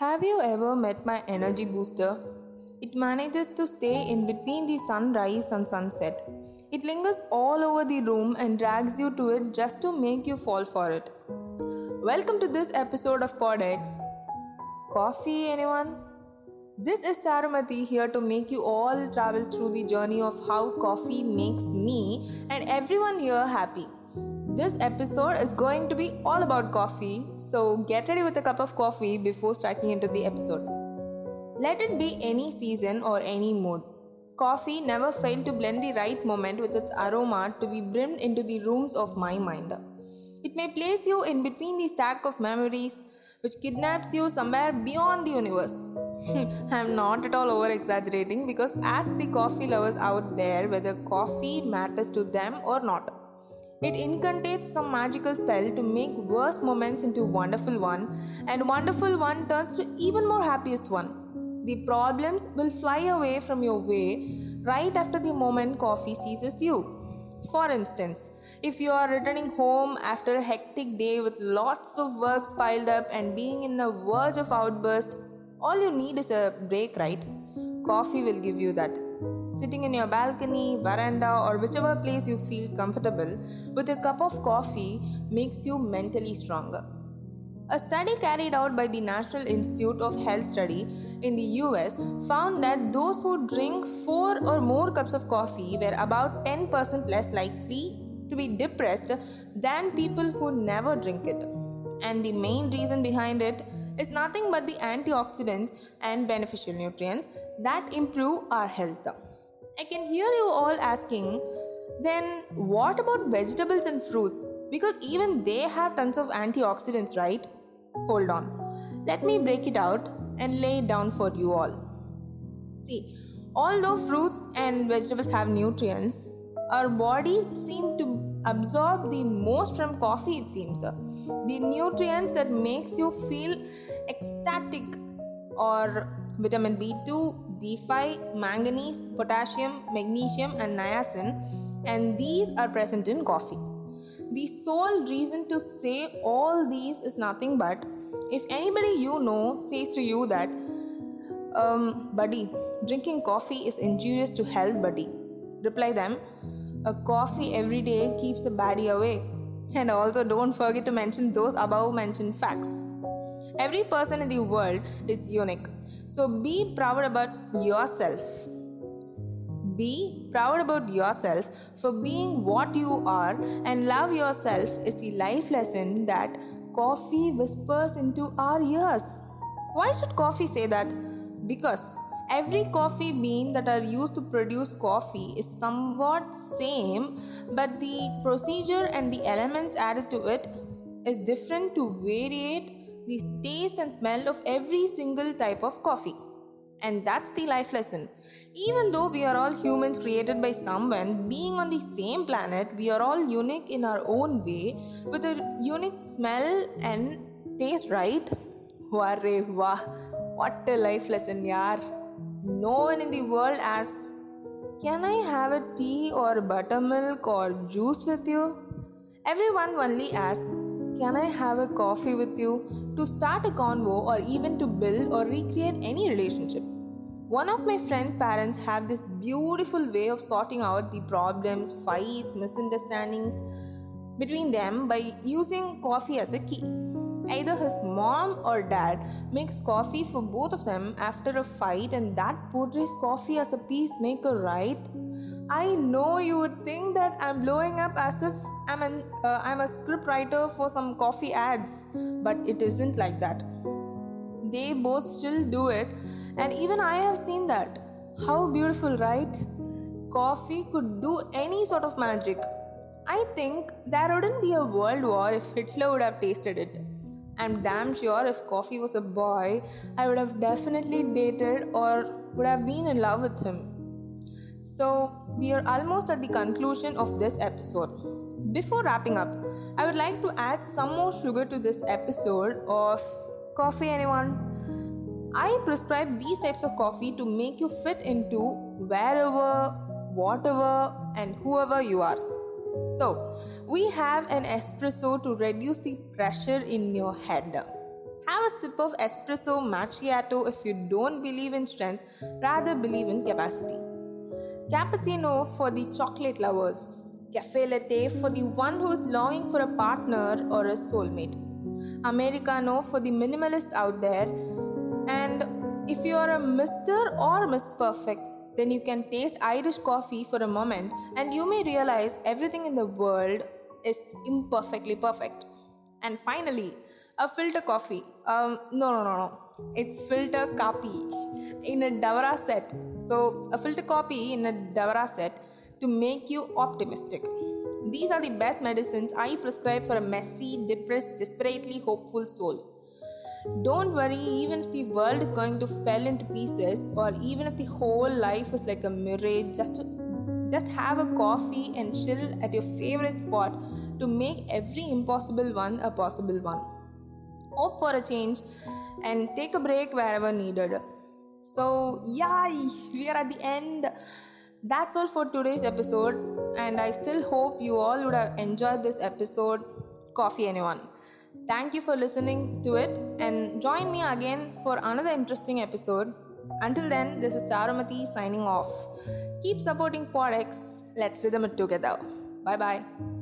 Have you ever met my energy booster? It manages to stay in between the sunrise and sunset. It lingers all over the room and drags you to it just to make you fall for it. Welcome to this episode of PodX. Coffee, anyone? This is Charumathy here to make you all travel through the journey of how coffee makes me and everyone here happy. This episode is going to be all about coffee, so get ready with a cup of coffee before striking into the episode. Let it be any season or any mood. Coffee never failed to blend the right moment with its aroma to be brimmed into the rooms of my mind. It may place you in between the stack of memories which kidnaps you somewhere beyond the universe. I'm not at all over exaggerating because ask the coffee lovers out there whether coffee matters to them or not. It incantates some magical spell to make worst moments into wonderful one, and wonderful one turns to even more happiest one. The problems will fly away from your way right after the moment coffee seizes you. For instance, if you are returning home after a hectic day with lots of works piled up and being in the verge of outburst, all you need is a break, right? Coffee will give you that. Sitting in your balcony, veranda, or whichever place you feel comfortable with a cup of coffee makes you mentally stronger. A study carried out by the National Institute of Health Study in the US found that those who drink 4 or more cups of coffee were about 10% less likely to be depressed than people who never drink it. And the main reason behind it is nothing but the antioxidants and beneficial nutrients that improve our health. I can hear you all asking, then what about vegetables and fruits? Because even they have tons of antioxidants, right? Hold on. Let me break it out and lay it down for you all. See, although fruits and vegetables have nutrients, our bodies seem to absorb the most from coffee it seems the nutrients that makes you feel ecstatic or vitamin b2 b5 manganese potassium magnesium and niacin and these are present in coffee the sole reason to say all these is nothing but if anybody you know says to you that um, buddy drinking coffee is injurious to health buddy reply them a coffee every day keeps a baddie away. And also, don't forget to mention those above mentioned facts. Every person in the world is unique. So be proud about yourself. Be proud about yourself for being what you are and love yourself is the life lesson that coffee whispers into our ears. Why should coffee say that? Because every coffee bean that are used to produce coffee is somewhat same but the procedure and the elements added to it is different to variate the taste and smell of every single type of coffee. And that's the life lesson. Even though we are all humans created by someone being on the same planet we are all unique in our own way. With a unique smell and taste right wah what a life lesson yaar. No one in the world asks, Can I have a tea or buttermilk or juice with you? Everyone only asks, Can I have a coffee with you to start a convo or even to build or recreate any relationship? One of my friend's parents have this beautiful way of sorting out the problems, fights, misunderstandings between them by using coffee as a key. Either his mom or dad makes coffee for both of them after a fight, and that portrays coffee as a peacemaker, right? I know you would think that I'm blowing up as if I'm an uh, I'm a script writer for some coffee ads, but it isn't like that. They both still do it, and even I have seen that. How beautiful, right? Coffee could do any sort of magic. I think there wouldn't be a world war if Hitler would have tasted it. I'm damn sure if Coffee was a boy, I would have definitely dated or would have been in love with him. So, we are almost at the conclusion of this episode. Before wrapping up, I would like to add some more sugar to this episode of Coffee Anyone? I prescribe these types of coffee to make you fit into wherever, whatever, and whoever you are. So, we have an espresso to reduce the pressure in your head. Have a sip of espresso macchiato if you don't believe in strength, rather believe in capacity. Cappuccino for the chocolate lovers. Cafe latte for the one who is longing for a partner or a soulmate. Americano for the minimalist out there. And if you are a Mr. or Miss Perfect, then you can taste Irish coffee for a moment and you may realize everything in the world is imperfectly perfect. And finally, a filter coffee. Um, no, no, no, no. It's filter kaapi in a Davara set. So, a filter kaapi in a Davara set to make you optimistic. These are the best medicines I prescribe for a messy, depressed, desperately hopeful soul. Don't worry, even if the world is going to fall into pieces, or even if the whole life is like a mirage, just to, just have a coffee and chill at your favorite spot to make every impossible one a possible one. Hope for a change and take a break wherever needed. So, yeah, we are at the end. That's all for today's episode, and I still hope you all would have enjoyed this episode. Coffee, anyone. Thank you for listening to it and join me again for another interesting episode. Until then, this is Charumathy signing off. Keep supporting PodX. Let's rhythm it together. Bye bye.